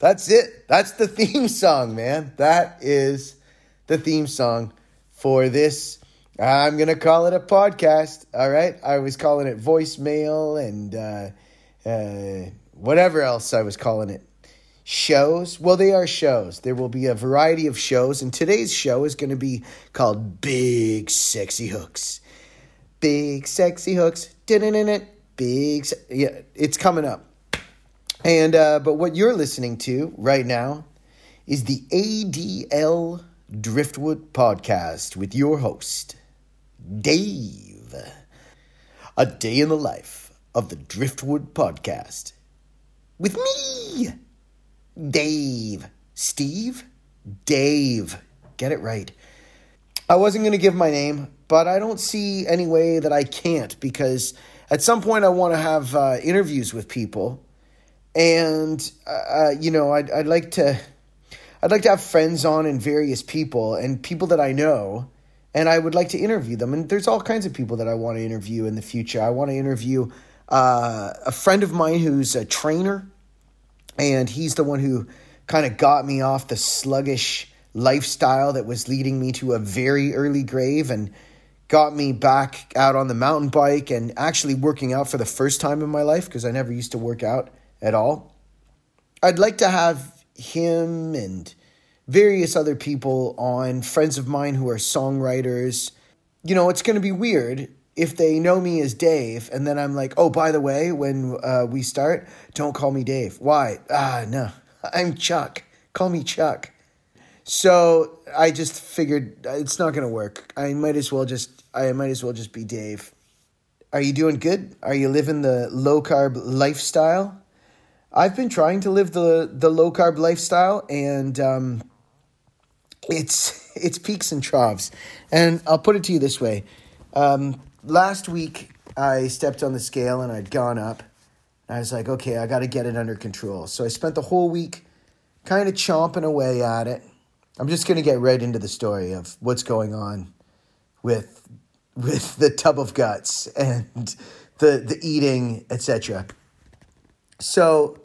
That's it. That's the theme song, man. That is the theme song for this. I'm going to call it a podcast. All right. I was calling it voicemail and uh, uh, whatever else I was calling it. Shows. Well, they are shows. There will be a variety of shows. And today's show is going to be called Big Sexy Hooks. Big Sexy Hooks. Big. Yeah, it's coming up. And uh, but what you're listening to right now is the ADL Driftwood podcast with your host, Dave. A day in the life of the Driftwood podcast with me, Dave. Steve? Dave. Get it right. I wasn't going to give my name, but I don't see any way that I can't because at some point I want to have uh, interviews with people and uh, you know I'd, I'd like to i'd like to have friends on and various people and people that i know and i would like to interview them. And there's all kinds of people that i want to interview in the future. I want to interview uh, a friend of mine who's a trainer and he's the one who kind of got me off the sluggish lifestyle that was leading me to a very early grave and got me back out on the mountain bike and actually working out for the first time in my life because i never used to work out at all. I'd like to have him and various other people on, friends of mine who are songwriters. You know, it's going to be weird if they know me as Dave and then I'm like, oh, by the way, when uh, we start, don't call me Dave. Why? Ah, no, I'm Chuck. Call me Chuck. So I just figured it's not going to work. I might as well just I might as well just be Dave. Are you doing good? Are you living the low carb lifestyle? I've been trying to live the the low carb lifestyle, and um, it's it's peaks and troughs. And I'll put it to you this way: um, last week I stepped on the scale and I'd gone up. I was like, okay, I got to get it under control. So I spent the whole week kind of chomping away at it. I'm just going to get right into the story of what's going on with with the tub of guts and the the eating, etc. So,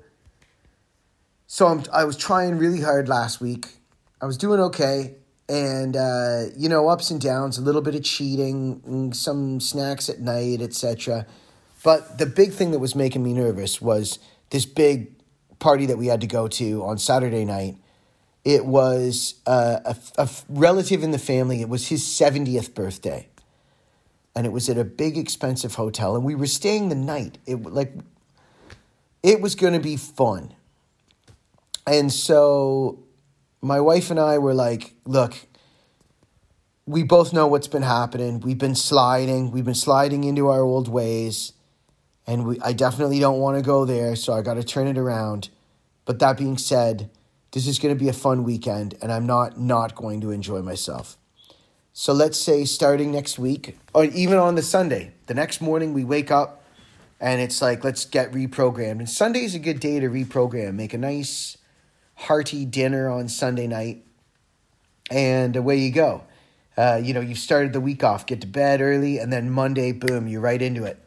so I'm, I was trying really hard last week. I was doing okay, and uh, you know, ups and downs, a little bit of cheating, some snacks at night, etc. But the big thing that was making me nervous was this big party that we had to go to on Saturday night. It was uh, a, a relative in the family. It was his 70th birthday. And it was at a big, expensive hotel. And we were staying the night. It like it was going to be fun. And so my wife and I were like, look, we both know what's been happening. We've been sliding, we've been sliding into our old ways. And we, I definitely don't want to go there, so I got to turn it around. But that being said, this is going to be a fun weekend, and I'm not not going to enjoy myself. So let's say starting next week, or even on the Sunday, the next morning we wake up, and it's like let's get reprogrammed. And Sunday's a good day to reprogram. Make a nice hearty dinner on Sunday night, and away you go. Uh, you know, you've started the week off. Get to bed early, and then Monday, boom, you're right into it.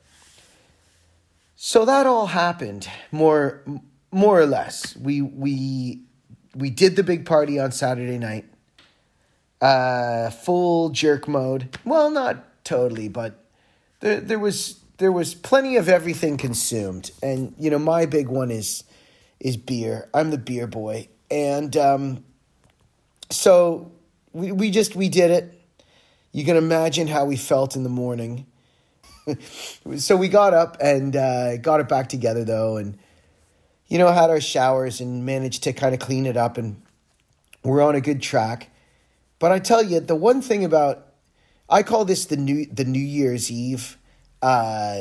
So that all happened more, more or less. We we we did the big party on Saturday night. Uh, full jerk mode. Well, not totally, but there there was there was plenty of everything consumed, and you know my big one is is beer. I'm the beer boy, and um, so we we just we did it. You can imagine how we felt in the morning. so we got up and uh, got it back together though, and you know had our showers and managed to kind of clean it up, and we're on a good track. But I tell you, the one thing about I call this the new the New Year's Eve uh,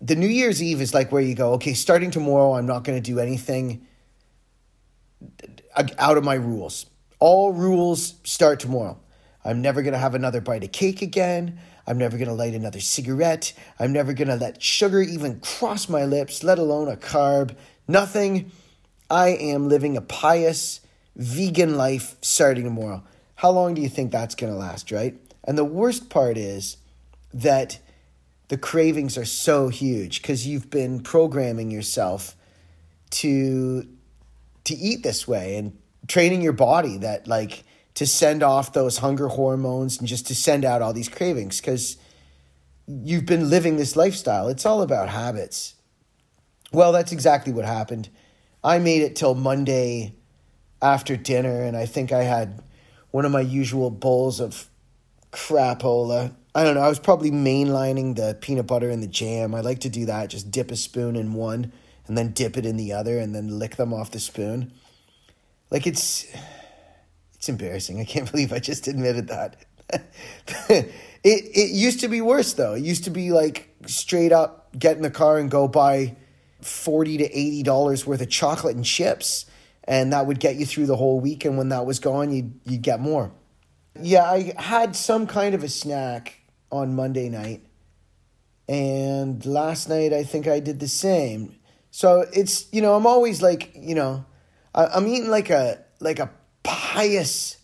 the New Year's Eve is like where you go, okay, starting tomorrow, I'm not going to do anything out of my rules. all rules start tomorrow. I'm never going to have another bite of cake again. I'm never going to light another cigarette. I'm never going to let sugar even cross my lips, let alone a carb. Nothing. I am living a pious vegan life starting tomorrow. How long do you think that's going to last, right? And the worst part is that the cravings are so huge because you've been programming yourself to to eat this way and training your body that like to send off those hunger hormones and just to send out all these cravings because you've been living this lifestyle. It's all about habits. Well, that's exactly what happened. I made it till Monday after dinner, and I think I had one of my usual bowls of crapola. I don't know. I was probably mainlining the peanut butter and the jam. I like to do that. Just dip a spoon in one and then dip it in the other and then lick them off the spoon. Like it's it's embarrassing. I can't believe I just admitted that. it it used to be worse though. It used to be like straight up get in the car and go buy forty to eighty dollars worth of chocolate and chips, and that would get you through the whole week. And when that was gone, you'd you'd get more. Yeah, I had some kind of a snack on Monday night, and last night I think I did the same. So it's you know I'm always like you know I'm eating like a like a pious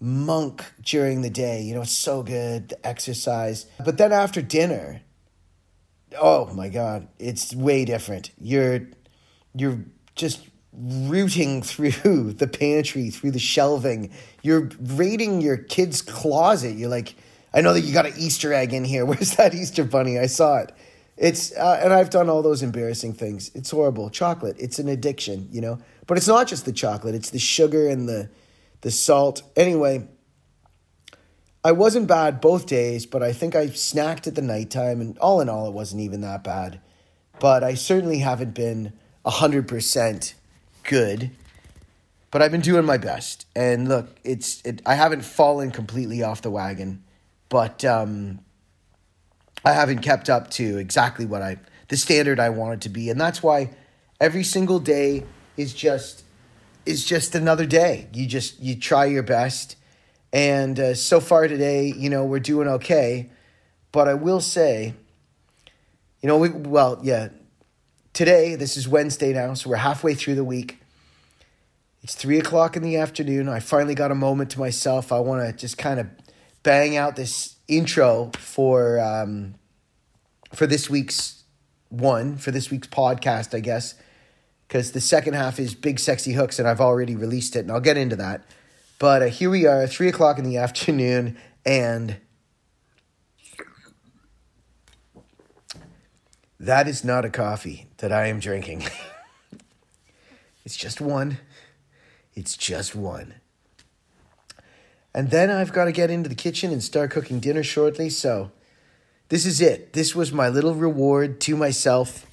monk during the day. You know, it's so good, the exercise. But then after dinner, oh my God, it's way different. You're you're just rooting through the pantry, through the shelving. You're raiding your kid's closet. You're like, I know that you got an Easter egg in here. Where's that Easter bunny? I saw it. It's uh, and I've done all those embarrassing things. It's horrible. Chocolate. It's an addiction, you know. But it's not just the chocolate. It's the sugar and the the salt. Anyway, I wasn't bad both days, but I think I snacked at the nighttime, and all in all, it wasn't even that bad. But I certainly haven't been hundred percent good. But I've been doing my best, and look, it's it. I haven't fallen completely off the wagon, but um, I haven't kept up to exactly what I the standard I wanted to be, and that's why every single day is just is just another day. You just you try your best, and uh, so far today, you know, we're doing okay. But I will say, you know, we well, yeah. Today, this is Wednesday now, so we're halfway through the week. It's three o'clock in the afternoon. I finally got a moment to myself. I want to just kind of bang out this intro for um, for this week's one for this week's podcast, I guess, because the second half is big sexy hooks, and I've already released it, and I'll get into that. But uh, here we are, three o'clock in the afternoon, and that is not a coffee that I am drinking. it's just one. It's just one. And then I've got to get into the kitchen and start cooking dinner shortly. So this is it. This was my little reward to myself.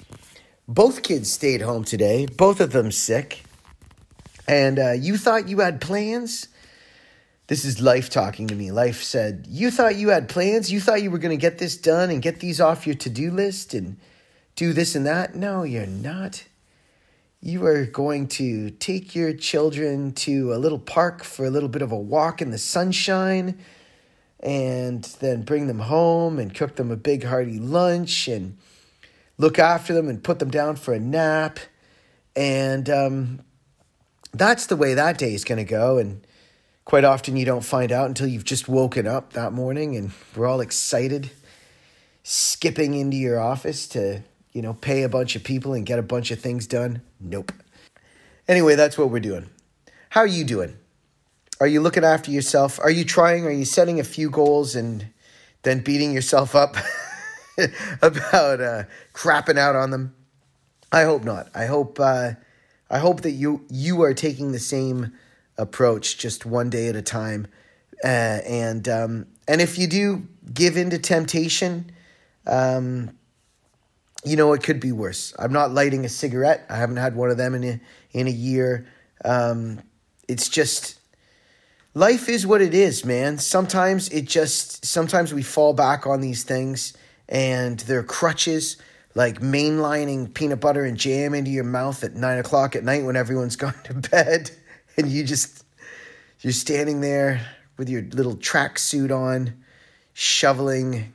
Both kids stayed home today, both of them sick. And uh, you thought you had plans? This is life talking to me. Life said, You thought you had plans? You thought you were going to get this done and get these off your to do list and do this and that? No, you're not you are going to take your children to a little park for a little bit of a walk in the sunshine and then bring them home and cook them a big hearty lunch and look after them and put them down for a nap. And um, that's the way that day is going to go. And quite often you don't find out until you've just woken up that morning and we're all excited, skipping into your office to you know, pay a bunch of people and get a bunch of things done? Nope. Anyway, that's what we're doing. How are you doing? Are you looking after yourself? Are you trying? Are you setting a few goals and then beating yourself up about uh, crapping out on them? I hope not. I hope uh, I hope that you you are taking the same approach, just one day at a time. Uh, and um, and if you do give in to temptation, um, you know, it could be worse. I'm not lighting a cigarette. I haven't had one of them in a, in a year. Um, it's just life is what it is, man. Sometimes it just sometimes we fall back on these things and they're crutches like mainlining peanut butter and jam into your mouth at nine o'clock at night when everyone's gone to bed and you just you're standing there with your little tracksuit on, shoveling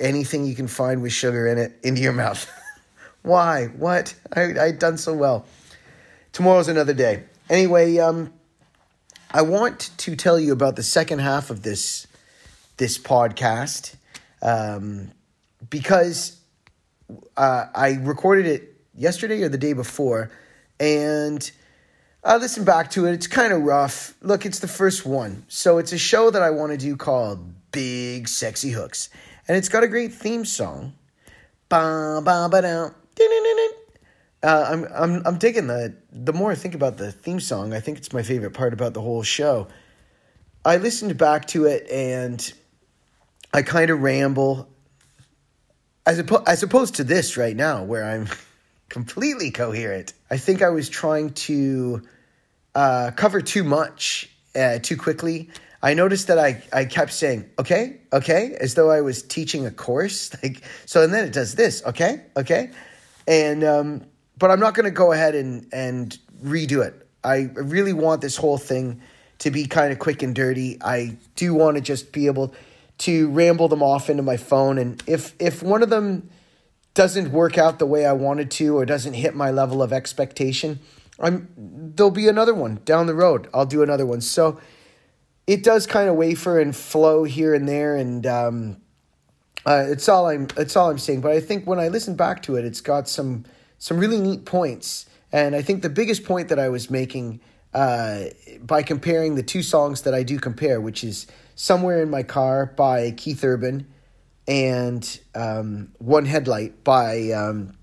anything you can find with sugar in it into your mouth. Why? What? I I done so well. Tomorrow's another day. Anyway, um, I want to tell you about the second half of this this podcast um, because uh, I recorded it yesterday or the day before, and I listened back to it. It's kind of rough. Look, it's the first one, so it's a show that I want to do called Big Sexy Hooks, and it's got a great theme song. Ba ba ba. Uh, I'm I'm I'm digging the the more I think about the theme song, I think it's my favorite part about the whole show. I listened back to it and I kind of ramble as, oppo- as opposed to this right now where I'm completely coherent. I think I was trying to uh, cover too much uh, too quickly. I noticed that I, I kept saying, okay, okay, as though I was teaching a course. Like, so, and then it does this, okay, okay. And, um, but I'm not going to go ahead and, and redo it. I really want this whole thing to be kind of quick and dirty. I do want to just be able to ramble them off into my phone. And if if one of them doesn't work out the way I wanted to or doesn't hit my level of expectation, I'm there'll be another one down the road. I'll do another one. So it does kind of wafer and flow here and there, and um, uh, it's all I'm it's all I'm saying. But I think when I listen back to it, it's got some some really neat points. And I think the biggest point that I was making uh, by comparing the two songs that I do compare, which is Somewhere in My Car by Keith Urban and um, One Headlight by um,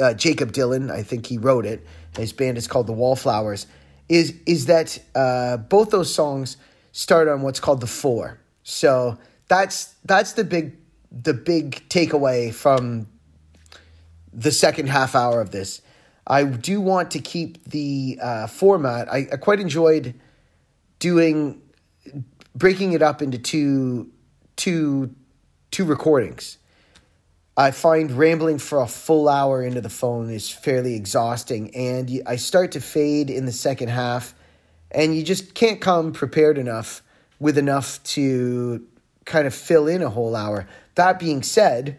uh, Jakob Dylan. I think he wrote it. His band is called the Wallflowers. Is is that uh, both those songs start on what's called the four? So that's that's the big the big takeaway from the second half hour of this. I do want to keep the uh, format. I, I quite enjoyed doing breaking it up into two two two recordings. I find rambling for a full hour into the phone is fairly exhausting, and I start to fade in the second half, and you just can't come prepared enough with enough to kind of fill in a whole hour. That being said,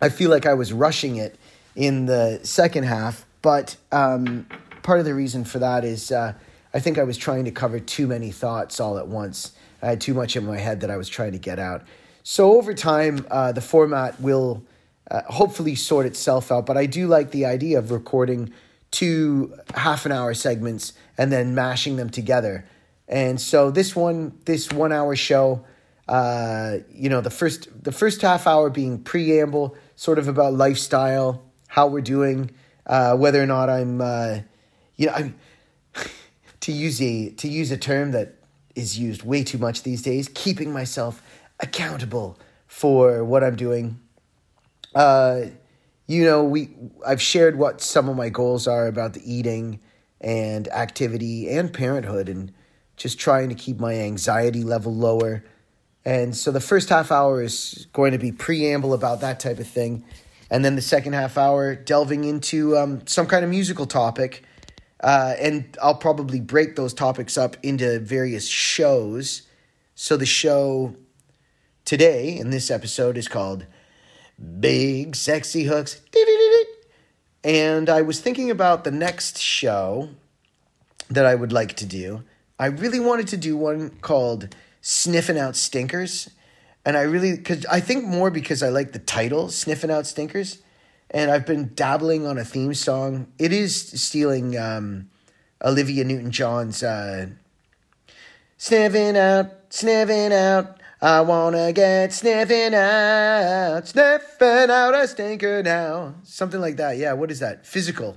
I feel like I was rushing it in the second half, but um, part of the reason for that is uh, I think I was trying to cover too many thoughts all at once. I had too much in my head that I was trying to get out. So over time, uh, the format will uh, hopefully sort itself out. But I do like the idea of recording two half an hour segments and then mashing them together. And so this one, this one hour show, uh, you know, the first the first half hour being preamble, sort of about lifestyle, how we're doing, uh, whether or not I'm, uh, you know, I'm to use a to use a term that is used way too much these days, keeping myself accountable for what I'm doing. Uh, you know, we I've shared what some of my goals are about the eating and activity and parenthood and just trying to keep my anxiety level lower. And so the first half hour is going to be preamble about that type of thing. And then the second half hour delving into um, some kind of musical topic uh, and I'll probably break those topics up into various shows. So the show today in this episode is called Big Sexy Hooks. And I was thinking about the next show that I would like to do. I really wanted to do one called Sniffing Out Stinkers. And I really, because I think more because I like the title, Sniffing Out Stinkers and I've been dabbling on a theme song. It is stealing um, Olivia Newton John's uh, Sniffing Out, Sniffing Out. I wanna get sniffing out, sniffing out a stinker now. Something like that. Yeah, what is that? Physical.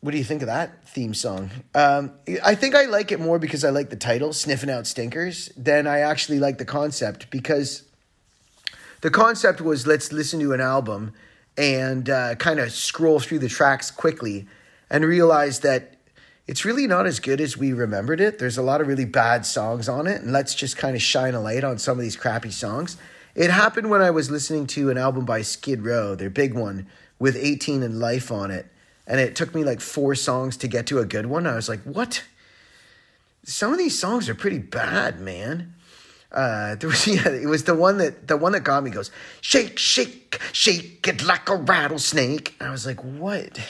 What do you think of that theme song? Um, I think I like it more because I like the title, Sniffing Out Stinkers, than I actually like the concept because the concept was let's listen to an album and uh, kind of scroll through the tracks quickly and realize that it's really not as good as we remembered it. There's a lot of really bad songs on it, and let's just kind of shine a light on some of these crappy songs. It happened when I was listening to an album by Skid Row, their big one, with 18 and Life on it. and it took me like four songs to get to a good one. I was like, what? Some of these songs are pretty bad, man. Uh, there was yeah, it was the one that the one that got me goes shake, shake, shake it like a rattlesnake. I was like, what?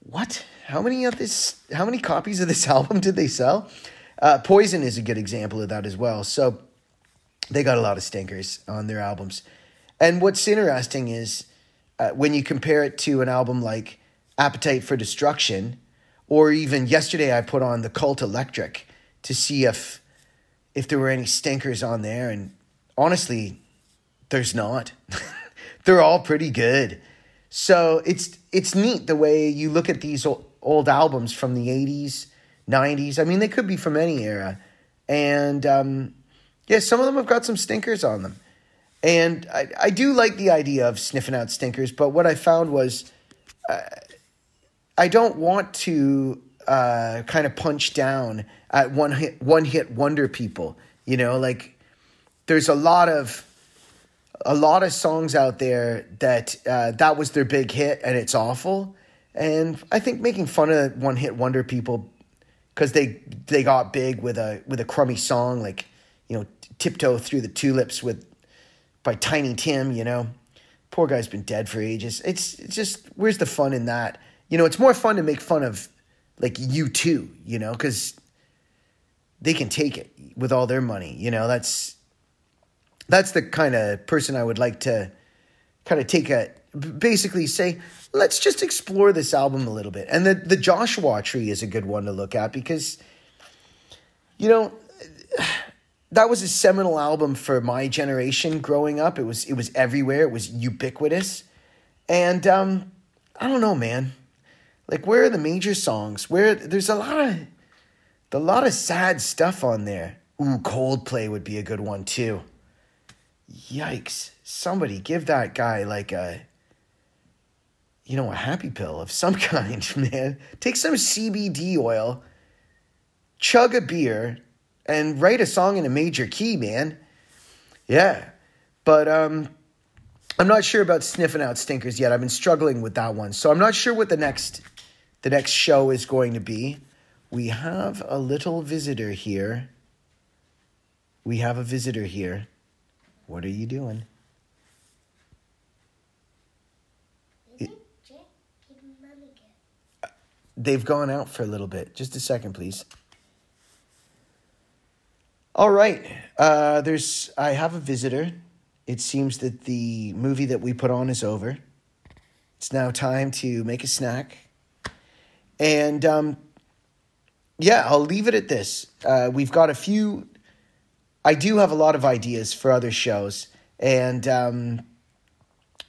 What? How many of this? How many copies of this album did they sell? Uh, Poison is a good example of that as well. So they got a lot of stinkers on their albums. And what's interesting is uh, when you compare it to an album like Appetite for Destruction, or even yesterday I put on the Cult Electric to see if if there were any stinkers on there, and honestly, there's not. They're all pretty good. So it's it's neat the way you look at these old, old albums from the '80s, '90s. I mean, they could be from any era, and um, yeah, some of them have got some stinkers on them. And I, I do like the idea of sniffing out stinkers, but what I found was uh, I don't want to uh, kind of punch down at one hit one hit wonder people. You know, like there's a lot of a lot of songs out there that uh, that was their big hit and it's awful. And I think making fun of one hit wonder people because they they got big with a with a crummy song like you know tiptoe through the tulips with by Tiny Tim, you know. Poor guy's been dead for ages. It's, it's just, where's the fun in that? You know, it's more fun to make fun of like U2, you know, because they can take it with all their money. You know, that's that's the kind of person I would like to kind of take a basically say, let's just explore this album a little bit. And the the Joshua Tree is a good one to look at because you know that was a seminal album for my generation growing up. It was it was everywhere. It was ubiquitous, and um, I don't know, man. Like, where are the major songs? Where there's a lot of a lot of sad stuff on there. Ooh, Coldplay would be a good one too. Yikes! Somebody give that guy like a you know a happy pill of some kind, man. Take some CBD oil, chug a beer, and write a song in a major key, man. Yeah. But um I'm not sure about sniffing out stinkers yet. I've been struggling with that one. So I'm not sure what the next the next show is going to be. We have a little visitor here. We have a visitor here. What are you doing? They've gone out for a little bit. Just a second, please. All right. Uh, there's. I have a visitor. It seems that the movie that we put on is over. It's now time to make a snack. And um, yeah, I'll leave it at this. Uh, we've got a few. I do have a lot of ideas for other shows, and um,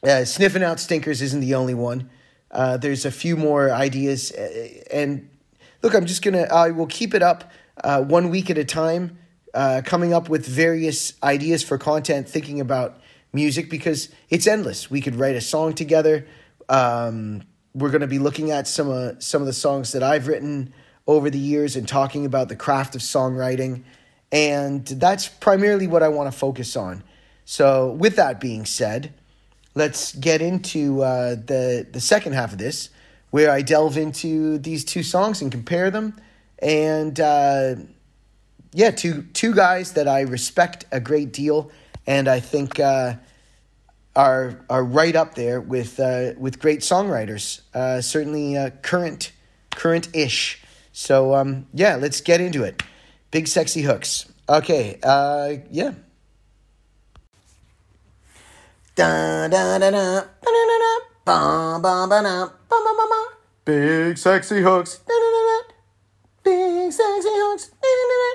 uh, sniffing out stinkers isn't the only one. Uh, there's a few more ideas, uh, and look, I'm just gonna. I will keep it up uh, one week at a time uh, coming up with various ideas for content, thinking about music because it's endless. We could write a song together. Um, we're going to be looking at some of some of the songs that I've written over the years and talking about the craft of songwriting, and that's primarily what I want to focus on. So, with that being said, let's get into uh, the the second half of this, where I delve into these two songs and compare them, and uh, yeah, two two guys that I respect a great deal, and I think uh, are are right up there with uh, with great songwriters. Uh, certainly uh, current current ish. So um, yeah, let's get into it. Big sexy hooks. Okay, yeah. Da da da da da ba ba ba da ba ba ba ba. Big sexy hooks. Da da da da. Big sexy hooks. Da da da da.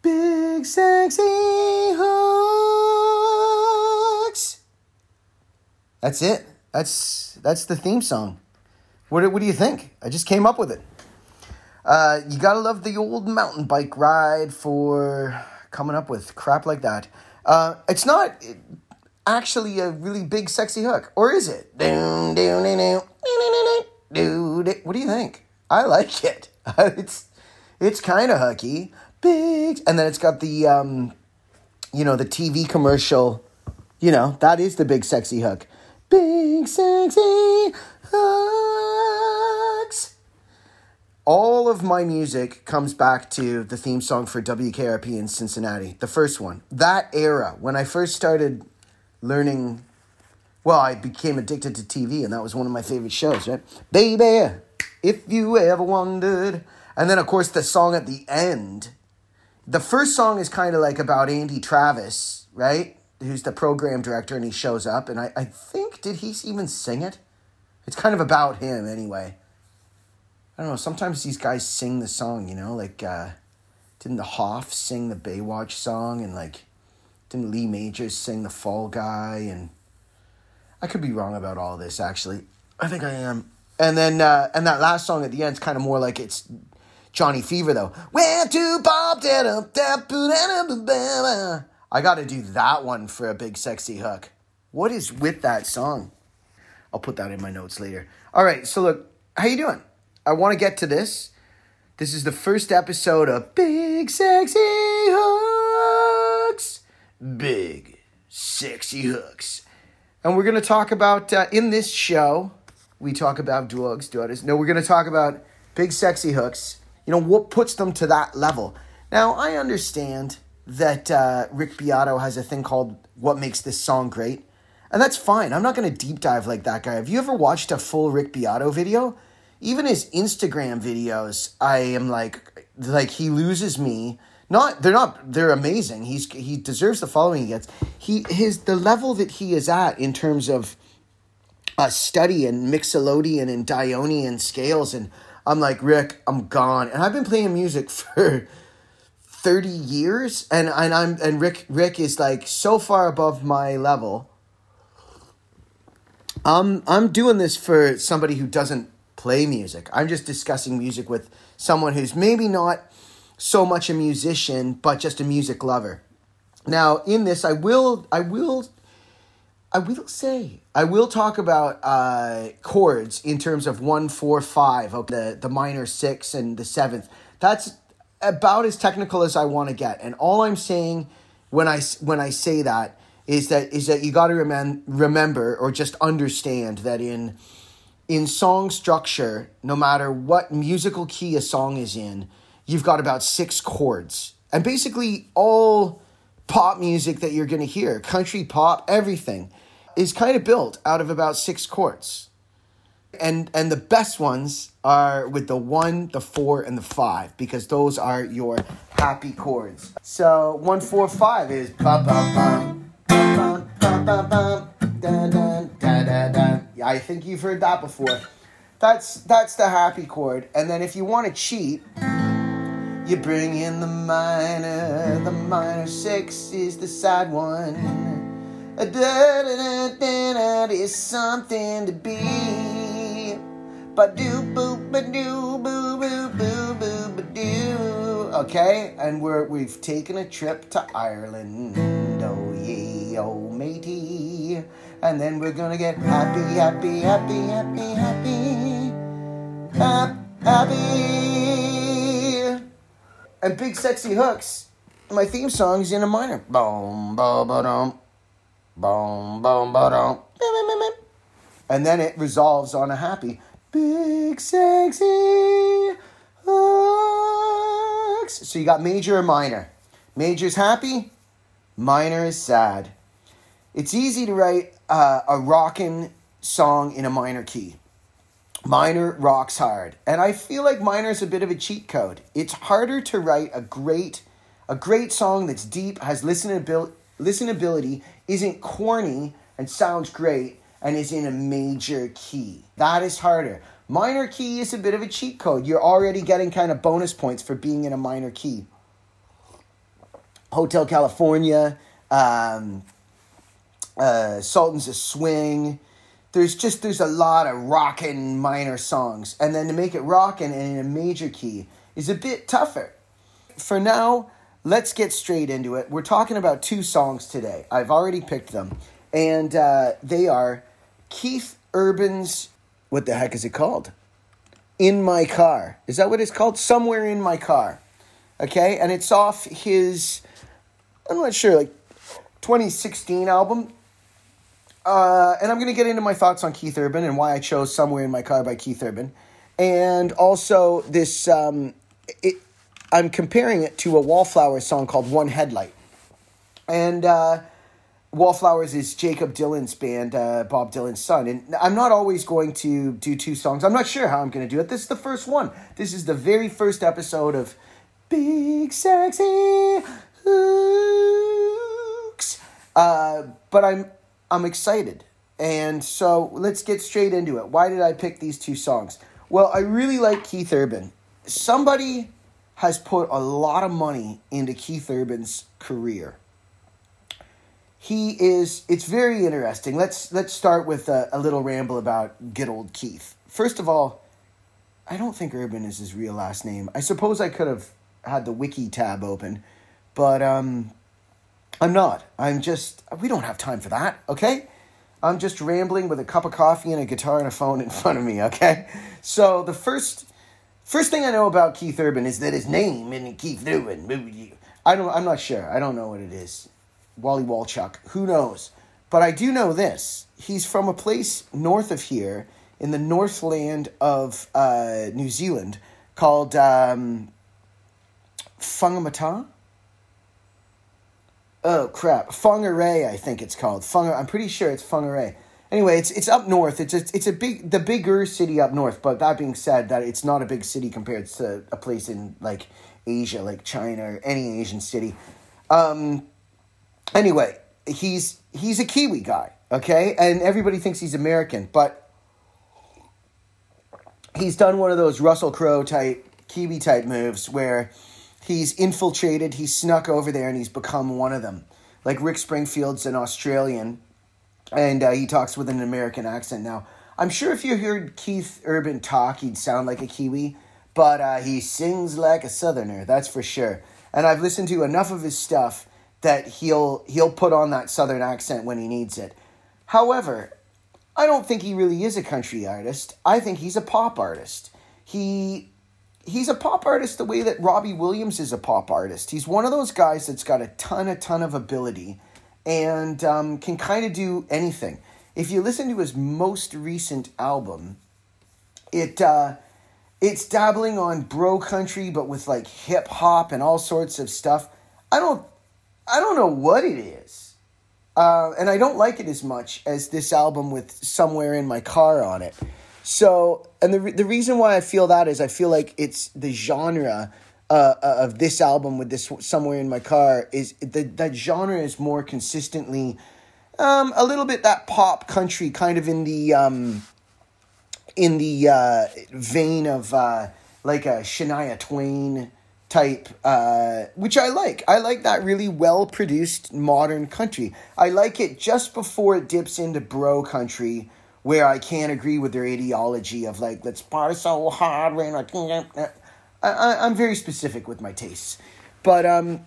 Big sexy hooks. That's it. That's that's the theme song. What what do you think? I just came up with it. Uh, you gotta love the old mountain bike ride for coming up with crap like that. Uh, it's not actually a really big sexy hook, or is it? What do you think? I like it. it's it's kind of hooky big, and then it's got the um, you know, the TV commercial. You know, that is the big sexy hook. Big sexy Hooks. All of my music comes back to the theme song for WKRP in Cincinnati, the first one. That era, when I first started learning, well, I became addicted to TV, and that was one of my favorite shows, right? Baby, if you ever wondered. And then, of course, the song at the end. The first song is kind of like about Andy Travis, right? Who's the program director, and he shows up. And I, I think, did he even sing it? It's kind of about him, anyway. I don't know. Sometimes these guys sing the song, you know, like uh, didn't the Hoff sing the Baywatch song, and like didn't Lee Majors sing the Fall Guy, and I could be wrong about all this. Actually, I think I am. And then uh, and that last song at the end is kind of more like it's Johnny Fever though. Where to that I got to do that one for a big sexy hook. What is with that song? I'll put that in my notes later. All right, so look, how you doing? I want to get to this. This is the first episode of Big Sexy Hooks. Big Sexy Hooks. And we're going to talk about, uh, in this show, we talk about drugs, daughters. No, we're going to talk about big sexy hooks. You know, what puts them to that level. Now, I understand that uh, Rick Beato has a thing called What Makes This Song Great. And that's fine. I'm not going to deep dive like that guy. Have you ever watched a full Rick Beato video? even his Instagram videos, I am like like he loses me. Not they're not they're amazing. He's he deserves the following he gets. He his the level that he is at in terms of uh, study and mixolydian and Ionian scales and I'm like Rick, I'm gone. And I've been playing music for 30 years and, and I'm and Rick Rick is like so far above my level. I'm I'm doing this for somebody who doesn't play music. I'm just discussing music with someone who's maybe not so much a musician, but just a music lover. Now, in this, I will, I will, I will say, I will talk about uh, chords in terms of one, four, five, okay, the the minor six and the seventh. That's about as technical as I want to get, and all I'm saying when I when I say that is that is that you got to remem- remember or just understand that in in song structure, no matter what musical key a song is in, you've got about six chords. And basically, all pop music that you're going to hear, country pop, everything, is kind of built out of about six chords. And, and the best ones are with the one, the four, and the five, because those are your happy chords. So one, four, five is ba ba bum, bum, bum, bum, bum, dun, da da da. I think you've heard that before. That's that's the happy chord. And then if you want to cheat, you bring in the minor. The minor six is the sad one. Da da da da da is something to be. Ba do boo ba do boo boo boo boo ba do. Okay, and we're we've taken a trip to Ireland. Oh yeah, oh matey and then we're gonna get happy, happy, happy, happy, happy, happy. And big sexy hooks. My theme song is in a minor. Boom, boom, boom, boom, boom, boom, boom, and then it resolves on a happy. Big sexy hooks. So you got major or minor. Major's happy, minor is sad. It's easy to write uh, a rockin' song in a minor key. Minor rocks hard. And I feel like minor is a bit of a cheat code. It's harder to write a great a great song that's deep, has listenability, listenability, isn't corny and sounds great and is in a major key. That is harder. Minor key is a bit of a cheat code. You're already getting kind of bonus points for being in a minor key. Hotel California, um, uh, Sultans of Swing. There's just there's a lot of rockin' minor songs, and then to make it rockin' and in a major key is a bit tougher. For now, let's get straight into it. We're talking about two songs today. I've already picked them, and uh, they are Keith Urban's. What the heck is it called? In My Car. Is that what it's called? Somewhere in My Car. Okay, and it's off his. I'm not sure, like 2016 album uh, and I'm going to get into my thoughts on Keith Urban and why I chose Somewhere in My Car by Keith Urban. And also, this, um, it, I'm comparing it to a Wallflowers song called One Headlight. And uh, Wallflowers is Jakob Dylan's band, uh, Bob Dylan's son. And I'm not always going to do two songs. I'm not sure how I'm going to do it. This is the first one. This is the very first episode of Big Sexy Hooks. Uh, but I'm I'm excited. And so let's get straight into it. Why did I pick these two songs? Well, I really like Keith Urban. Somebody has put a lot of money into Keith Urban's career. He is it's very interesting. Let's let's start with a, a little ramble about good old Keith. First of all, I don't think Urban is his real last name. I suppose I could have had the wiki tab open, but um I'm not. I'm just, we don't have time for that, okay? I'm just rambling with a cup of coffee and a guitar and a phone in front of me, okay? So the first first thing I know about Keith Urban is that his name is Keith Urban. I don't I'm not sure. I don't know what it is. Wally Walchuk. Who knows? But I do know this. He's from a place north of here in the northland of uh, New Zealand called um, Whangamata oh crap, Whangarei, I think it's called. Fung, I'm pretty sure it's Whangarei. Anyway, it's it's up north. It's a, it's a big the bigger city up north. But that being said, that it's not a big city compared to a place in like Asia, like China or any Asian city. Um, anyway, he's he's a Kiwi guy, okay, and everybody thinks he's American, but he's done one of those Russell Crowe type Kiwi type moves where he's infiltrated, he's snuck over there, and he's become one of them. Like Rick Springfield's an Australian, and uh, he talks with an American accent now. I'm sure if you heard Keith Urban talk, he'd sound like a Kiwi, but uh, he sings like a Southerner, that's for sure. And I've listened to enough of his stuff that he'll he'll put on that Southern accent when he needs it. However, I don't think he really is a country artist. I think he's a pop artist. He he's a pop artist the way that Robbie Williams is a pop artist. He's one of those guys that's got a ton, a ton of ability and um, can kind of do anything. If you listen to his most recent album, it uh, it's dabbling on bro country, but with like hip hop and all sorts of stuff. I don't I don't know what it is, uh, and I don't like it as much as this album with "Somewhere in My Car" on it. So, and the the reason why I feel that is I feel like it's the genre uh, uh, of this album with this somewhere in my car is the that genre is more consistently um, a little bit that pop country kind of in the um, in the uh, vein of uh, like a Shania Twain type, uh, which I like. I like that really well produced modern country. I like it just before it dips into bro country where I can't agree with their ideology of like let's party so hard when I can't. I, am very specific with my tastes, but um,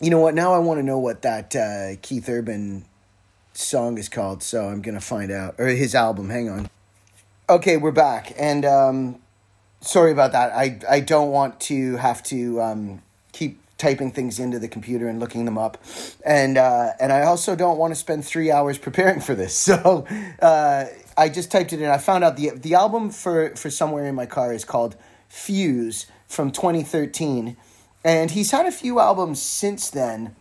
you know what? Now I want to know what that uh, Keith Urban song is called, so I'm gonna find out or his album. Hang on. Okay, we're back, and um, sorry about that. I I don't want to have to um, keep typing things into the computer and looking them up, and uh, and I also don't want to spend three hours preparing for this. So uh, I just typed it in. I found out the the album for for somewhere in my car is called Fuse from 2013, and he's had a few albums since then,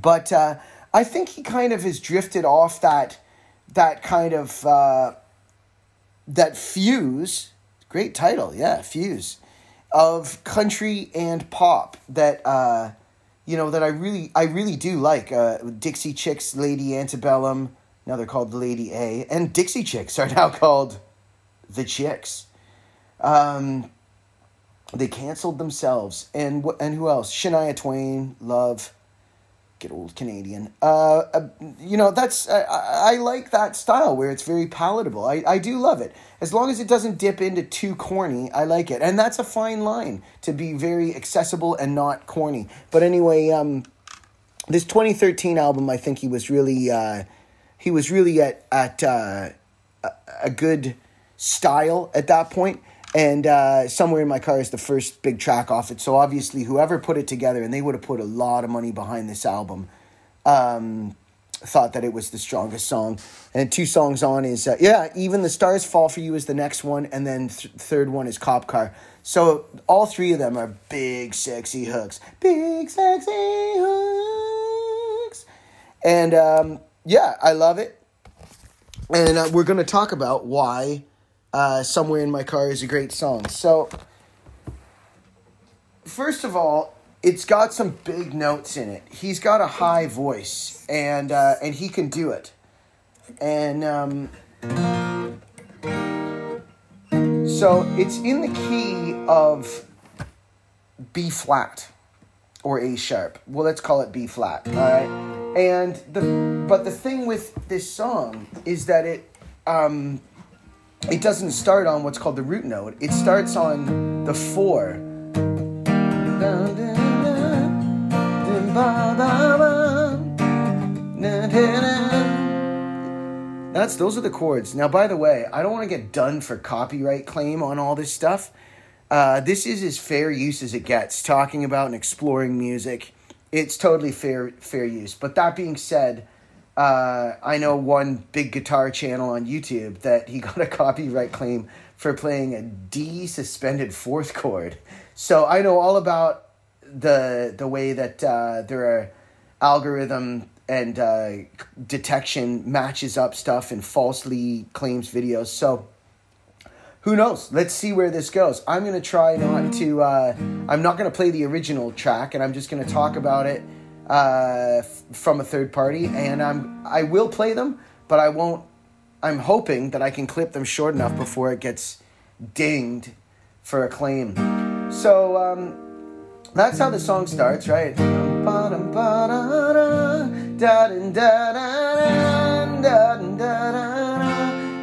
but uh, I think he kind of has drifted off that that kind of uh, that fuse. Great title, yeah, Fuse of country and pop that uh, you know that I really I really do like. Uh, Dixie Chicks, Lady Antebellum. Now they're called Lady A, and Dixie Chicks are now called the Chicks. Um, they canceled themselves, and and who else? Shania Twain, Love old Canadian. Uh, uh, you know, that's I, I like that style where it's very palatable. I, I do love it. As long as it doesn't dip into too corny, I like it. And that's a fine line to be very accessible and not corny. But anyway, um, this 2013 album, I think he was really uh, he was really at at uh, a good style at that point and uh, somewhere in my car is the first big track off it. So obviously, whoever put it together, and they would have put a lot of money behind this album. Um, thought that it was the strongest song. And two songs on is uh, yeah, even the stars fall for you is the next one, and then th- third one is Cop Car. So all three of them are big sexy hooks, big sexy hooks, and um, yeah, I love it. And uh, we're gonna talk about why uh, "Somewhere in My Car" is a great song. So first of all, it's got some big notes in it. He's got a high voice, and uh, and he can do it. And um, so it's in the key of B flat or A sharp. Well, let's call it B flat. All right. And the but the thing with this song is that it um, it doesn't start on what's called the root note. It starts on the four. That's those are the chords. Now, by the way, I don't want to get done for copyright claim on all this stuff. Uh, this is as fair use as it gets. Talking about and exploring music, it's totally fair fair use. But that being said, uh, I know one big guitar channel on YouTube that he got a copyright claim for playing a D suspended fourth chord. So I know all about the the way that uh, their algorithm and uh, detection matches up stuff and falsely claims videos. So who knows? Let's see where this goes. I'm gonna try not to. Uh, I'm not gonna play the original track, and I'm just gonna talk about it uh, f- from a third party. And I'm I will play them, but I won't. I'm hoping that I can clip them short enough before it gets dinged for a claim. So um, that's how the song starts, right?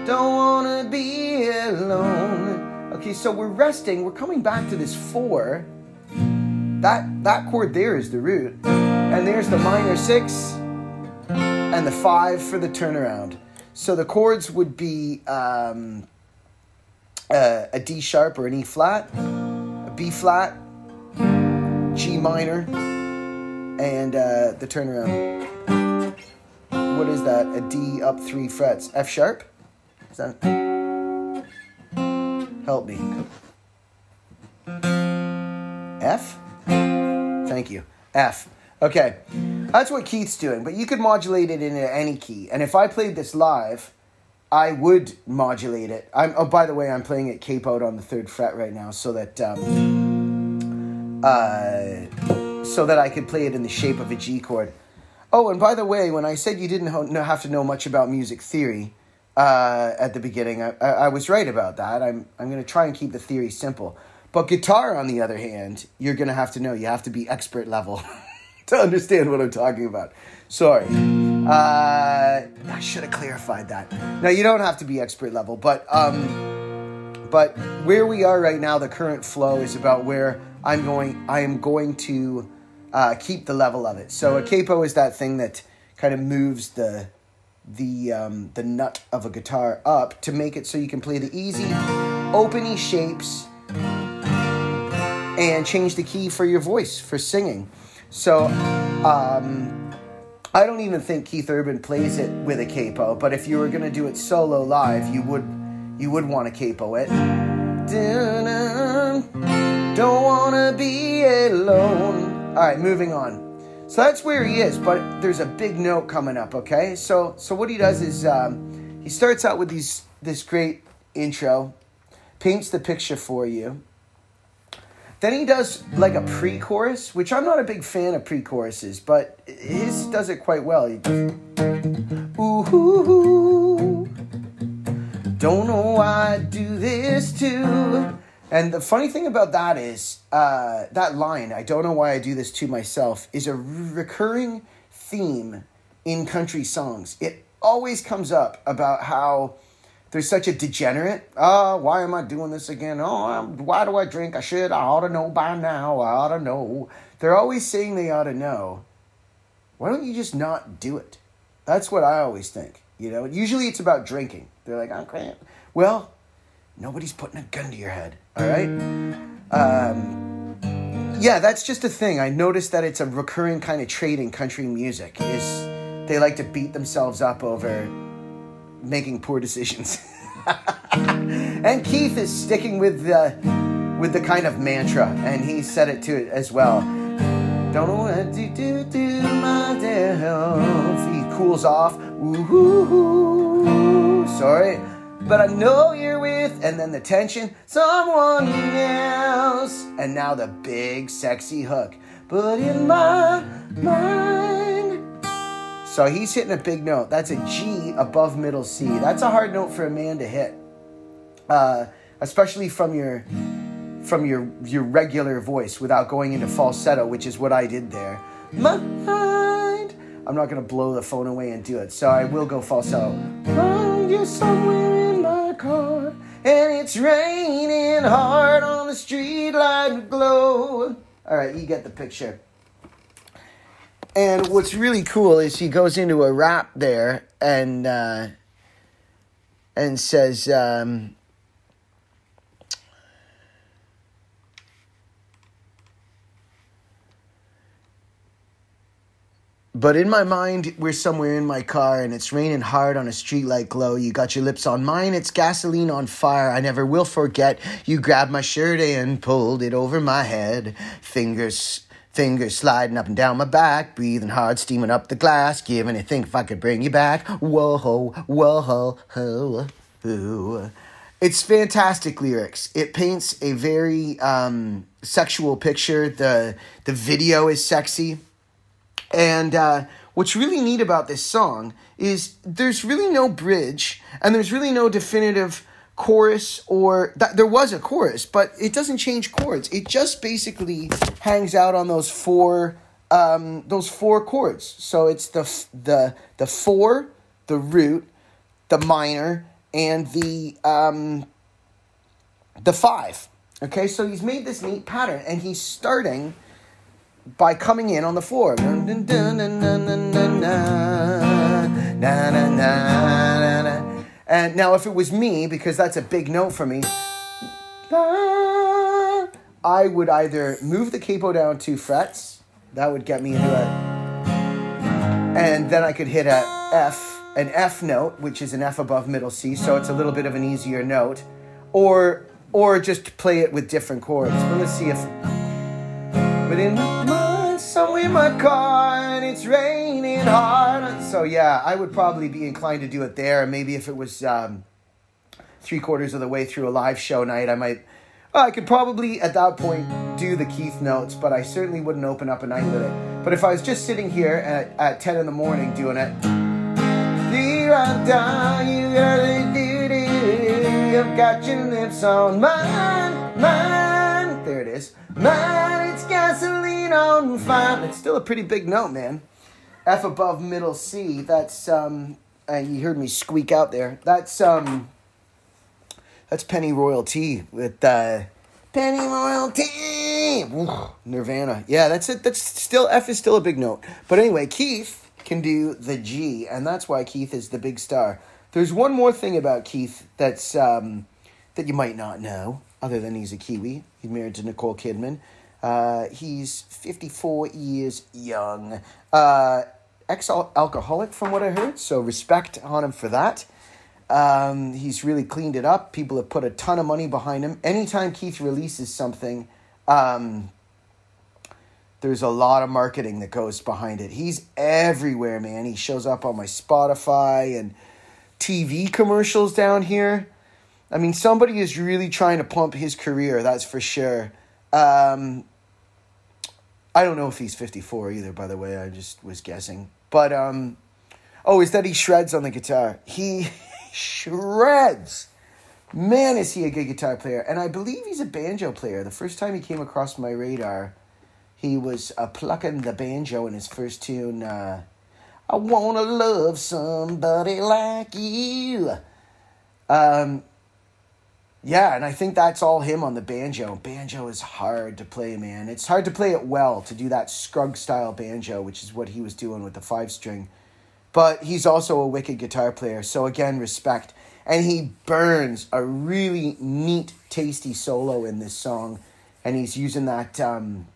Don't wanna be alone. Okay, so we're resting. We're coming back to this four. That that chord there is the root, and there's the minor six, and the five for the turnaround. So the chords would be um, uh, a D sharp or an E flat, a B flat, G minor, and uh, the turnaround. What is that? A D up three frets. F sharp? Is that? Help me. F? Thank you. F. Okay. That's what Keith's doing, but you could modulate it into any key. And if I played this live, I would modulate it. I'm, oh, by the way, I'm playing it capoed on the third fret right now so that. Um, uh, so that I could play it in the shape of a G chord. Oh, and by the way, when I said you didn't have to know much about music theory uh, at the beginning, I, I, was right about that. I'm, I'm going to try and keep the theory simple. But guitar, on the other hand, you're going to have to know. You have to be expert level to understand what I'm talking about. Sorry. Uh, I should have clarified that. Now, you don't have to be expert level, but. Um, but where we are right now, the current flow is about where I'm going. I am going to uh, keep the level of it. So a capo is that thing that kind of moves the the um, the nut of a guitar up to make it so you can play the easy, openy shapes and change the key for your voice for singing. So um, I don't even think Keith Urban plays it with a capo, but if you were to do it solo live, you would you would want to capo it. Don't wanna be alone. All right, moving on. So that's where he is, but there's a big note coming up. Okay, so so what he does is um, he starts out with these this great intro, paints the picture for you. Then he does like a pre-chorus, which I'm not a big fan of pre-choruses, but his does it quite well. He, ooh, ooh, don't know why I do this too. And the funny thing about that is uh, that line, I don't know why I do this to myself, is a recurring theme in country songs. It always comes up about how there's such a degenerate. Oh, why am I doing this again? Oh, I'm, why do I drink? I should. I ought to know by now. I ought to know. They're always saying they ought to know. Why don't you just not do it? That's what I always think. You know, usually it's about drinking. They're like, I can't. Well, nobody's putting a gun to your head. All right. Um, yeah, that's just a thing. I noticed that it's a recurring kind of trait in country music. Is they like to beat themselves up over making poor decisions. and Keith is sticking with the with the kind of mantra, and he said it to it as well. Don't know what to do to myself. He cools off. Ooh, sorry, but I know you're with, and then the tension, someone else, and now the big sexy hook. But in my mind. So he's hitting a big note. That's a G above middle C. That's a hard note for a man to hit, uh, especially from your from your your regular voice without going into falsetto, which is what I did there. Mind. I'm not gonna blow the phone away and do it, so I will go falsetto. Find you somewhere in my car, and it's raining hard on the street light glow. All right, you get the picture. And what's really cool is he goes into a rap there and uh, and says. Um, But in my mind, we're somewhere in my car and it's raining hard on a streetlight glow. You got your lips on mine, it's gasoline on fire. I never will forget. You grabbed my shirt and pulled it over my head. Fingers, fingers sliding up and down my back. Breathing hard, steaming up the glass. Giving a think if I could bring you back. Whoa, whoa, ho, ho. It's fantastic lyrics. It paints a very um, sexual picture. The the video is sexy and uh, what's really neat about this song is there's really no bridge and there's really no definitive chorus or th- there was a chorus, but it doesn't change chords. It just basically hangs out on those four um, those four chords. So it's the the the four, the root, the minor, and the um, the five. Okay, so he's made this neat pattern, and he's starting by coming in on the floor. And now, if it was me, because that's a big note for me, I would either move the capo down two frets, that would get me into it, and then I could hit a F, an F note, which is an F above middle C, so it's a little bit of an easier note, or or just play it with different chords. Well, let's see if but in my somewhere in my car, and it's raining hard. So yeah, I would probably be inclined to do it there. Maybe if it was um, three quarters of the way through a live show night, I might. Well, I could probably at that point do the Keith notes, but I certainly wouldn't open up a night with it. But if I was just sitting here at, at 10 in the morning doing it, I've got your lips on mine, mine. There it is. Man, it's gasoline on fire. It's still a pretty big note, man. F above middle C. That's um. You heard me squeak out there. That's um. That's Pennyroyal Tea with uh, Pennyroyal Tea. Nirvana. Yeah, that's it. That's still F is still a big note. But anyway, Keith can do the G, and that's why Keith is the big star. There's one more thing about Keith that's um, that you might not know other than he's a Kiwi. He's married to Nicole Kidman. Uh, he's 54 years young. Uh, Ex alcoholic, from what I heard, so respect on him for that. Um, he's really cleaned it up. People have put a ton of money behind him. Anytime Keith releases something, um, there's a lot of marketing that goes behind it. He's everywhere, man. He shows up on my Spotify and TV commercials down here. I mean, somebody is really trying to pump his career, that's for sure. Um, I don't know if he's 54 either, by the way. I just was guessing. But, um, oh, is that he shreds on the guitar? He shreds. Man, is he a good guitar player. And I believe he's a banjo player. The first time he came across my radar, he was uh, plucking the banjo in his first tune. Uh, I want to love somebody like you. Um, yeah, and I think that's all him on the banjo. Banjo is hard to play, man. It's hard to play it well, to do that Scruggs style banjo, which is what he was doing with the five string. But he's also a wicked guitar player, so again, respect. And he burns a really neat, tasty solo in this song, and he's using that um,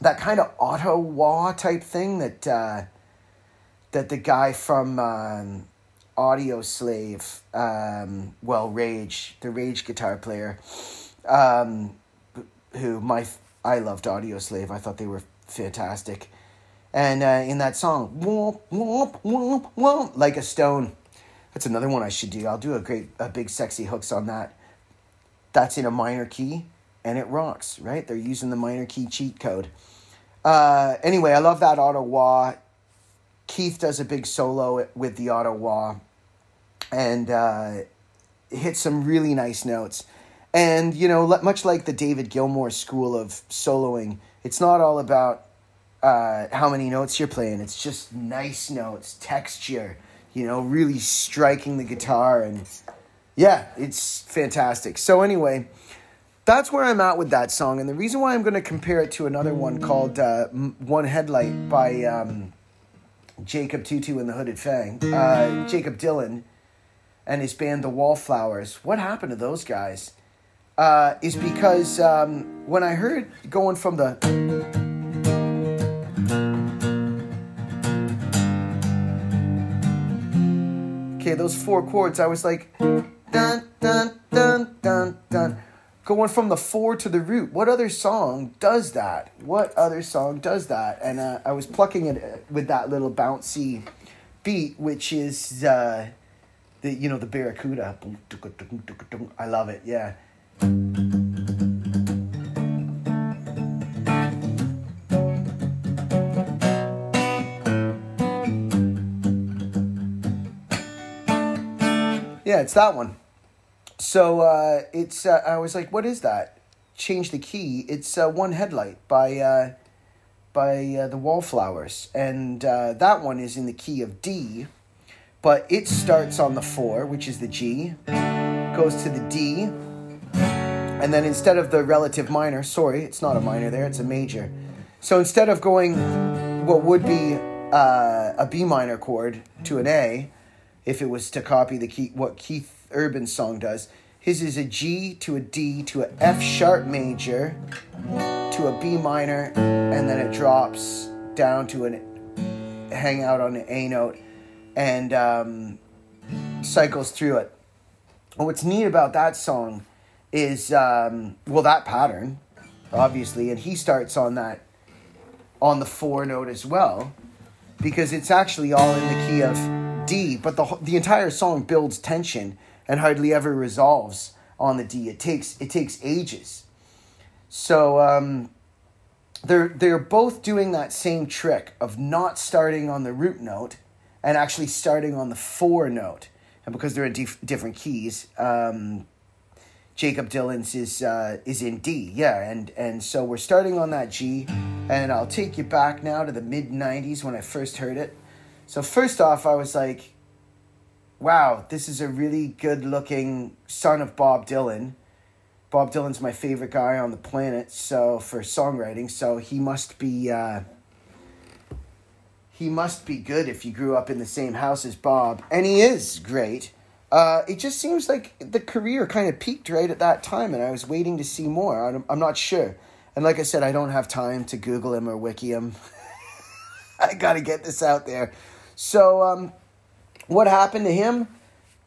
that kind of auto wah type thing that uh, that the guy from um, Audioslave, um, well, Rage, the Rage guitar player, um, who my I loved Audioslave. I thought they were fantastic. And uh, in that song, womp, womp, womp, womp, like a stone. That's another one I should do. I'll do a great, a big sexy hooks on that. That's in a minor key, and it rocks. Right? They're using the minor key cheat code. Uh, anyway, I love that auto wah. Keith does a big solo with the auto wah and uh, hits some really nice notes. And you know, much like the David Gilmour school of soloing, it's not all about uh, how many notes you're playing. It's just nice notes, texture. You know, really striking the guitar, and yeah, it's fantastic. So anyway, that's where I'm at with that song, and the reason why I'm going to compare it to another one called uh, "One Headlight" by um, Jacob Tutu and the Hooded Fang, uh, Jakob Dylan, and his band The Wallflowers. What happened to those guys? Uh, is because um, when I heard going from the okay, those four chords, I was like dun dun dun dun dun going from the four to the root. What other song does that? What other song does that? And uh, I was plucking it uh, with that little bouncy beat, which is uh, the you know the Barracuda. I love it. Yeah. Yeah, it's that one. So uh, it's uh, I was like, what is that? Change the key. It's uh, one headlight by uh, by uh, the Wallflowers, and uh, that one is in the key of D, but it starts on the four, which is the G, goes to the D, and then instead of the relative minor, sorry, it's not a minor there, it's a major. So instead of going what would be uh, a B minor chord to an A, if it was to copy the key, what Keith Urban song does. His is a G to a D to a F sharp major to a B minor, and then it drops down to an hang out on an A note and um, cycles through it. And what's neat about that song is, um, well, that pattern, obviously, and he starts on that on the four note as well, because it's actually all in the key of D, but the the entire song builds tension and hardly ever resolves on the D. It takes it takes ages. So um, they're they're both doing that same trick of not starting on the root note and actually starting on the four note, and because they're in dif- different keys. Um, Jakob Dylan's is uh, is in D, yeah, and and so we're starting on that G, and I'll take you back now to the mid '90s when I first heard it. So first off, I was like, wow, this is a really good looking son of Bob Dylan. Bob Dylan's my favorite guy on the planet, so for songwriting, so he must be uh, he must be good if you grew up in the same house as Bob, and he is great. Uh, it just seems like the career kind of peaked right at that time, and I was waiting to see more. I'm, I'm not sure, and like I said, I don't have time to Google him or wiki him. I got to get this out there. So, um, what happened to him?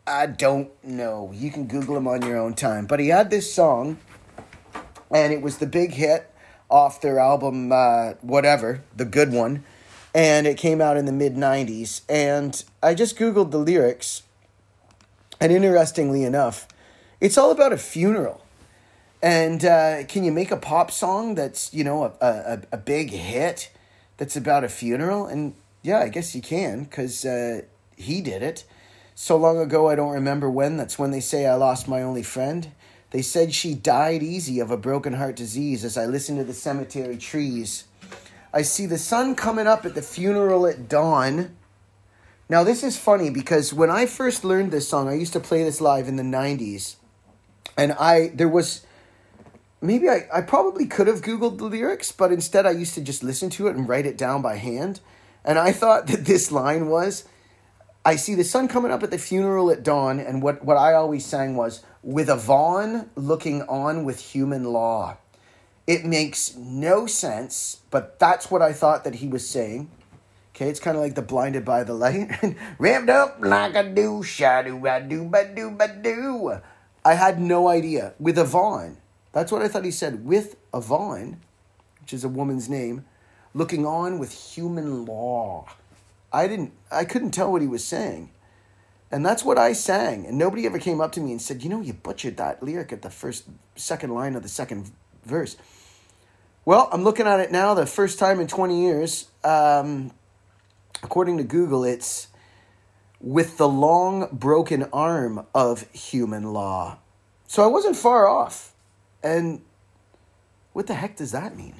I don't know. You can Google him on your own time. But he had this song, and it was the big hit off their album, uh, whatever, the good one. And it came out in the mid 90s. And I just Googled the lyrics. And interestingly enough, it's all about a funeral. And uh, can you make a pop song that's, you know, a, a, a big hit that's about a funeral? And yeah, I guess you can because uh, he did it. So long ago, I don't remember when. That's when they say I lost my only friend. They said she died easy of a broken heart disease as I listen to the cemetery trees. I see the sun coming up at the funeral at dawn. Now, this is funny because when I first learned this song, I used to play this live in the 90s. And I, there was, maybe I, I probably could have Googled the lyrics, but instead I used to just listen to it and write it down by hand. And I thought that this line was, I see the sun coming up at the funeral at dawn, and what, what I always sang was, with a Vaughn looking on with human law. It makes no sense, but that's what I thought that he was saying. Okay, it's kind of like the blinded by the light. Ramped up like a do, shadoo, ba do, ba do, ba do. I had no idea. With Yvonne. That's what I thought he said. With Yvonne, which is a woman's name, looking on with human law. I didn't I couldn't tell what he was saying. And that's what I sang. And nobody ever came up to me and said, you know, you butchered that lyric at the first second line of the second verse. Well, I'm looking at it now, the first time in 20 years. Um, according to Google, it's with the long broken arm of human law. So I wasn't far off. And what the heck does that mean?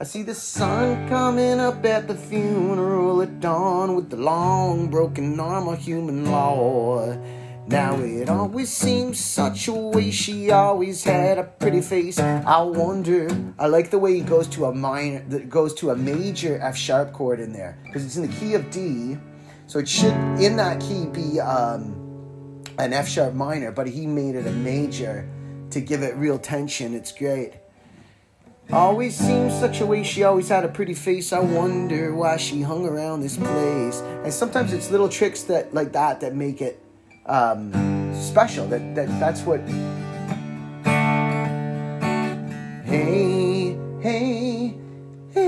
I see the sun coming up at the funeral at dawn with the long broken arm of human law. Now it always seems such a way she always had a pretty face. I wonder. I like the way he goes to a minor that goes to a major F sharp chord in there because it's in the key of D, so it should in that key be um, an F sharp minor, but he made it a major to give it real tension. It's great. Always seems such a way she always had a pretty face. I wonder why she hung around this place. And sometimes it's little tricks that like that that make it um, special. That, that that's what. Hey, hey, hey,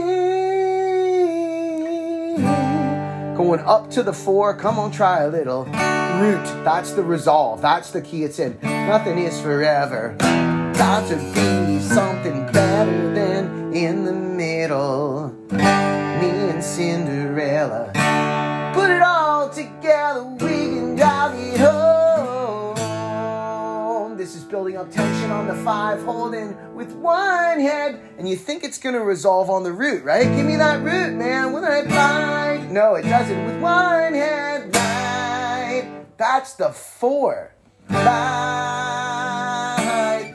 going up to the four. Come on, try a little root. That's the resolve. That's the key it's in. Nothing is forever. Got to be something better than in the middle. Me and Cinderella. Put it all together, we can drive it home. This is building up tension on the five, holding with one head. And you think it's gonna resolve on the root, right? Give me that root, man. When I find. No, it doesn't. With one head, right? That's the four.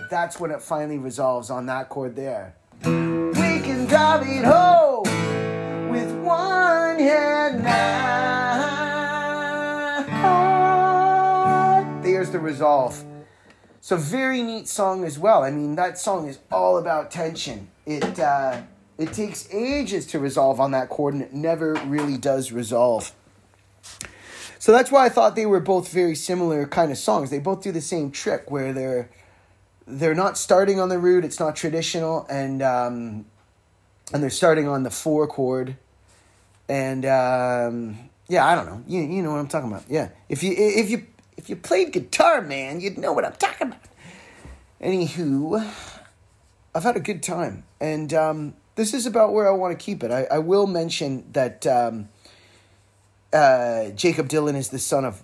That's when it finally resolves on that chord there. We can drive it home with one hand now. There's the resolve. So very neat song as well. I mean, that song is all about tension. It uh, it takes ages to resolve on that chord, and it never really does resolve. So that's why I thought they were both very similar kind of songs. They both do the same trick where they're they're not starting on the root. It's not traditional, and um, and they're starting on the four chord, and um, yeah, I don't know. You you know what I'm talking about? Yeah, if you if you if you played guitar, man, you'd know what I'm talking about. Anywho, I've had a good time, and um, this is about where I want to keep it. I, I will mention that um, uh, Jakob Dylan is the son of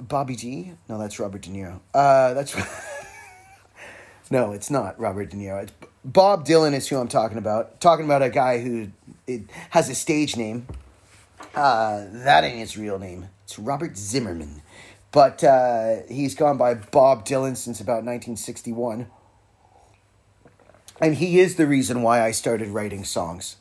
Bobby G. No, that's Robert De Niro. Uh, that's no, it's not Robert De Niro. It's Bob Dylan is who I'm talking about. Talking about a guy who has a stage name. Uh, that ain't his real name. It's Robert Zimmerman. But uh, he's gone by Bob Dylan since about 1961. And he is the reason why I started writing songs.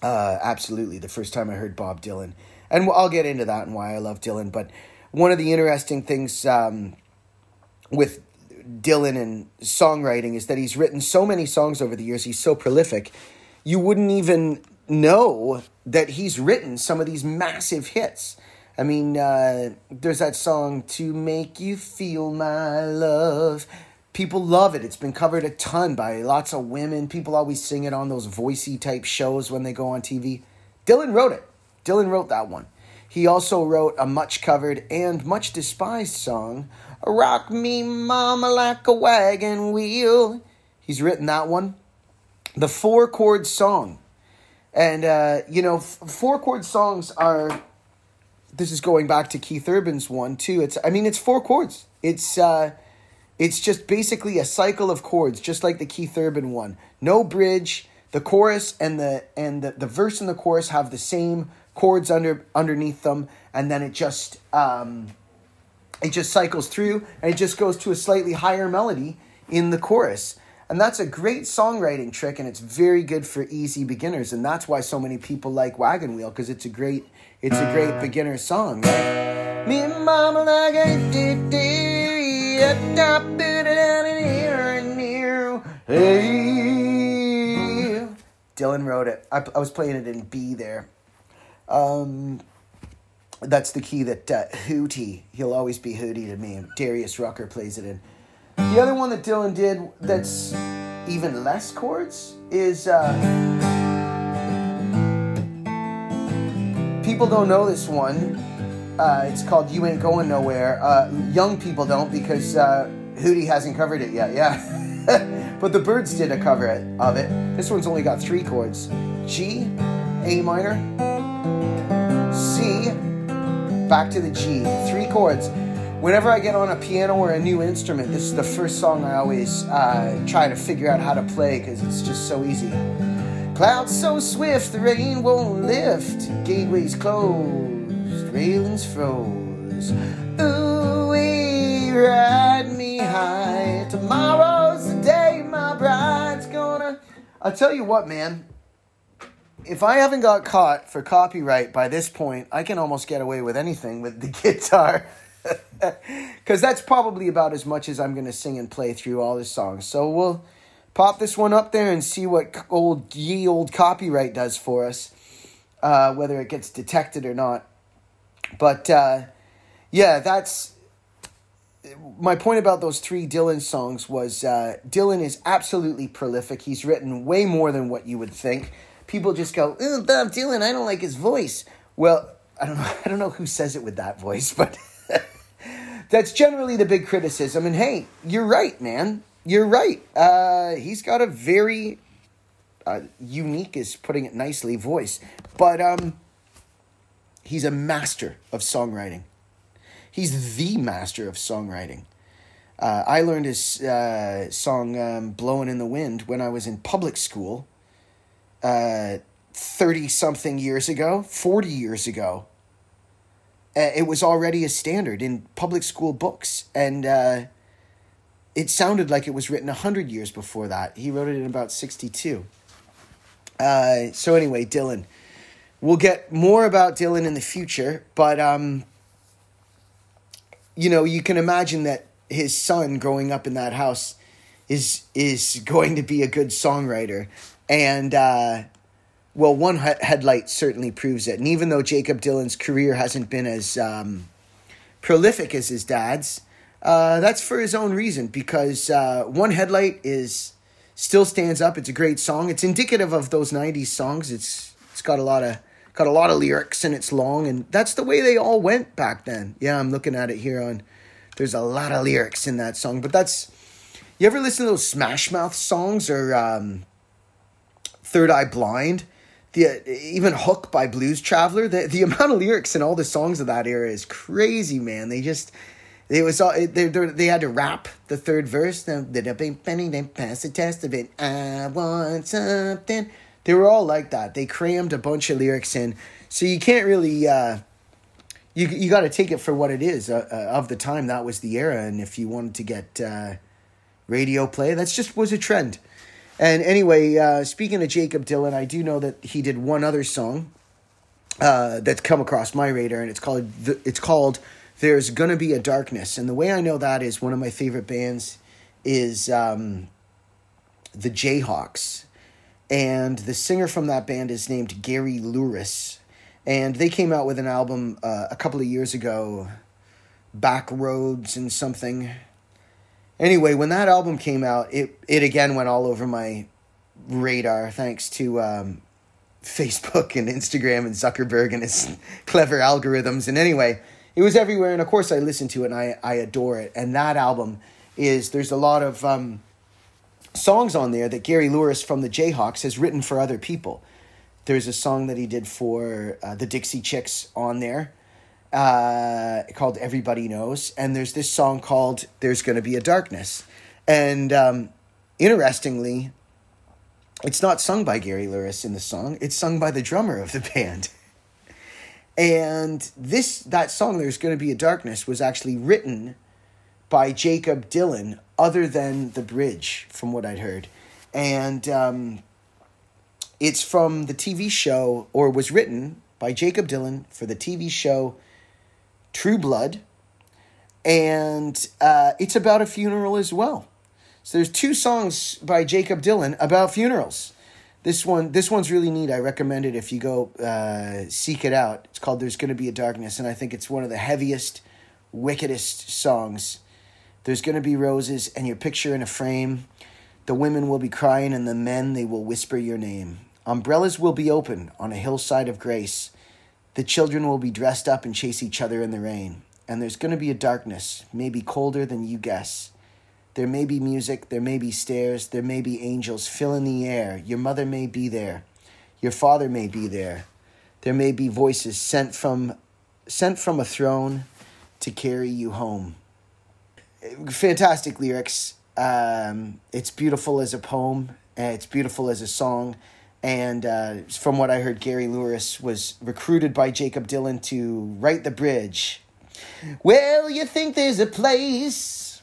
Uh, absolutely, the first time I heard Bob Dylan. And I'll get into that and why I love Dylan. But one of the interesting things um, with Dylan and songwriting is that he's written so many songs over the years. He's so prolific. You wouldn't even know that he's written some of these massive hits. I mean, uh, there's that song, To Make You Feel My Love. People love it. It's been covered a ton by lots of women. People always sing it on those voicey type shows when they go on TV. Dylan wrote it. Dylan wrote that one. He also wrote a much covered and much despised song, Rock Me Mama Like a Wagon Wheel. He's written that one. The four chord song. And, uh, you know, f- four chord songs are. This is going back to Keith Urban's one, too. It's, I mean, it's four chords. It's, uh, it's just basically a cycle of chords, just like the Keith Urban one. No bridge. The chorus and the and the, the verse and the chorus have the same chords under underneath them, and then it just um, it just cycles through, and it just goes to a slightly higher melody in the chorus. And that's a great songwriting trick, and it's very good for easy beginners. And that's why so many people like Wagon Wheel because it's a great it's a great beginner song, right? Me and mama like a did Hey. Dylan wrote it. I, I was playing it in B there. Um, that's the key that uh, Hootie, he'll always be Hootie to me. Darius Rucker plays it in. The other one that Dylan did that's even less chords is. Uh, people don't know this one. Uh, it's called You Ain't Going Nowhere. Uh, young people don't because uh, Hootie hasn't covered it yet, yeah. but the Byrds did a cover of it. This one's only got three chords G, A minor, C, back to the G. Three chords. Whenever I get on a piano or a new instrument, this is the first song I always uh, try to figure out how to play because it's just so easy. Clouds so swift, the rain won't lift. Gateways closed, railings froze. Ooh, we ride me high. Tomorrow's the day my bride's gonna. I'll tell you what, man. If I haven't got caught for copyright by this point, I can almost get away with anything with the guitar. Because that's probably about as much as I'm going to sing and play through all the songs. So we'll pop this one up there and see what old ye old copyright does for us, uh, whether it gets detected or not. But uh, yeah, that's my point about those three Dylan songs was uh, Dylan is absolutely prolific. He's written way more than what you would think. People just go, Bob Dylan, I don't like his voice." Well, I don't know. I don't know who says it with that voice, but that's generally the big criticism. And hey, you're right, man you're right. Uh, he's got a very uh, unique, is putting it nicely, voice. But um, he's a master of songwriting. He's the master of songwriting. Uh, I learned his uh, song um, "Blowing in the Wind" when I was in public school, uh, thirty something years ago, forty years ago. Uh, it was already a standard in public school books, and uh, it sounded like it was written 100 years before that. He wrote it in about 62. Uh, so, anyway, Dylan. We'll get more about Dylan in the future, but, um, you know, you can imagine that his son growing up in that house is is going to be a good songwriter. And, uh, well, one headlight certainly proves it. And even though Jakob Dylan's career hasn't been as um, prolific as his dad's, uh, that's for his own reason because uh, One Headlight is still stands up. It's a great song. It's indicative of those '90s songs. It's it's got a lot of got a lot of lyrics and it's long and that's the way they all went back then. Yeah, I'm looking at it here on. There's a lot of lyrics in that song, but that's. You ever listen to those Smash Mouth songs or um, Third Eye Blind? The, even Hook by Blues Traveler, the, the amount of lyrics in all the songs of that era is crazy, man. They just, it was all they, they, had to rap the third verse. Then pass the test of it. I want something. They were all like that. They crammed a bunch of lyrics in, so you can't really. Uh, you you got to take it for what it is. Uh, uh, of the time, that was the era, and if you wanted to get uh, radio play, that's just was a trend. And anyway, uh, speaking of Jakob Dylan, I do know that he did one other song uh, that's come across my radar, and it's called it's called there's gonna be a darkness, and the way I know that is one of my favorite bands is um, the Jayhawks, and the singer from that band is named Gary Louris, and they came out with an album uh, a couple of years ago, Back Roads and something. Anyway, when that album came out, it it again went all over my radar thanks to um, Facebook and Instagram and Zuckerberg and his clever algorithms. And anyway, it was everywhere, and of course I listen to it and I I adore it. And that album is there's a lot of um, songs on there that Gary Louris from the Jayhawks has written for other people. There's a song that he did for uh, the Dixie Chicks on there uh, called Everybody Knows. And there's this song called There's Gonna Be a Darkness. And um, interestingly, it's not sung by Gary Louris in the song, it's sung by the drummer of the band. And this that song, There's Gonna Be a Darkness, was actually written by Jakob Dylan, other than the bridge, from what I'd heard. And um, it's from the TV show, or was written by Jakob Dylan for the TV show True Blood. And uh, it's about a funeral as well. So there's two songs by Jakob Dylan about funerals. This one, this one's really neat. I recommend it if you go uh, seek it out. It's called "There's Gonna Be a Darkness," and I think it's one of the heaviest, wickedest songs. There's gonna be roses, and your picture in a frame. The women will be crying, and the men they will whisper your name. Umbrellas will be open on a hillside of grace. The children will be dressed up and chase each other in the rain. And there's gonna be a darkness, maybe colder than you guess. There may be music, there may be stairs, there may be angels filling the air. Your mother may be there. Your father may be there. There may be voices sent from sent from a throne to carry you home. Fantastic lyrics. Um, it's beautiful as a poem. It's beautiful as a song. And uh, from what I heard, Gary Louris was recruited by Jakob Dylan to write the bridge. Well, you think there's a place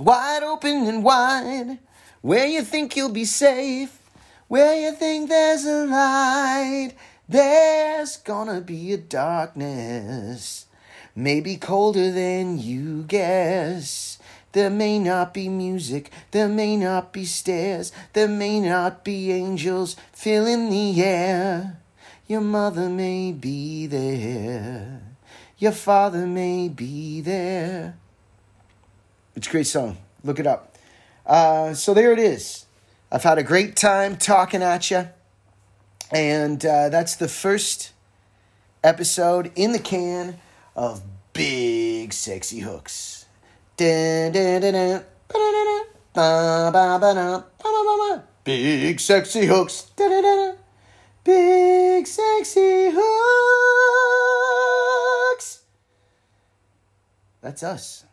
wide open and wide, where you think you'll be safe, where you think there's a light, there's gonna be a darkness, maybe colder than you guess. There may not be music, there may not be stairs, there may not be angels filling the air. Your mother may be there, your father may be there. It's a great song. Look it up. Uh, so there it is. I've had a great time talking at you. And uh, that's the first episode in the can of Big Sexy Hooks. Big Sexy Hooks. Big Sexy Hooks. That's us.